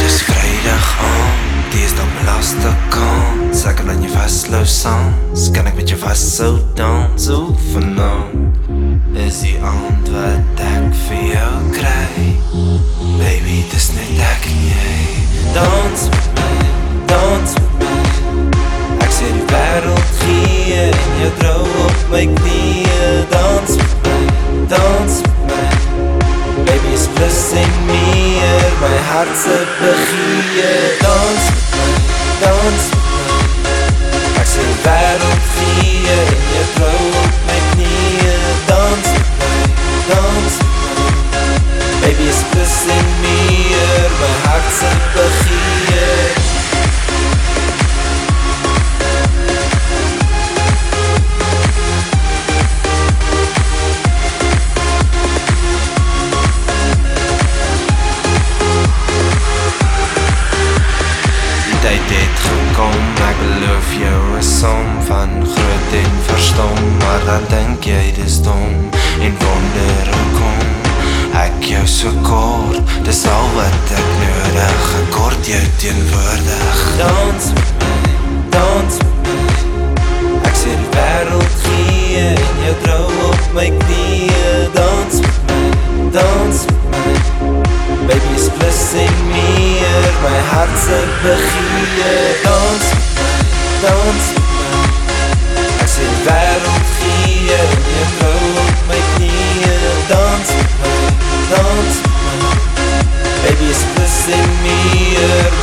Dis Vrydag aan, die is dan laaste kant Sakker dan jy vastlou sans, kan ek met jou vasthou dans. Hoe vanaand is die aand wat ek vir jou so kort Dis al wat ek nodig. En kort jou teenwoordig. Dans, dans. Ek sê die wereld gee En jou trouw op my knie Dans, dans. Baby is plus en meer. My hart se begeer. Dans, dans.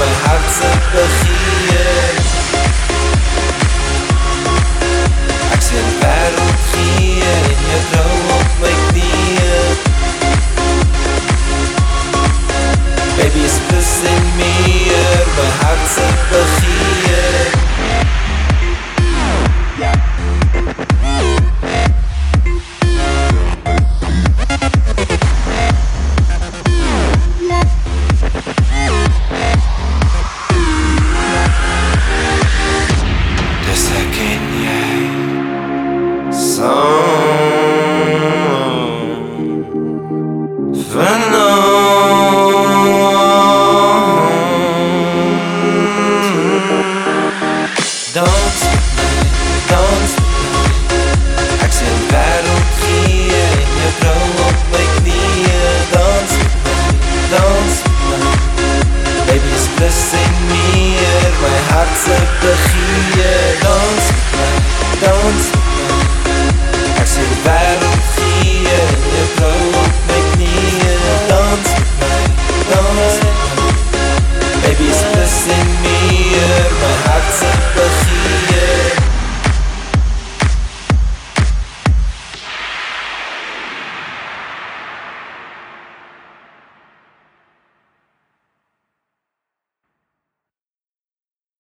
ปัญหา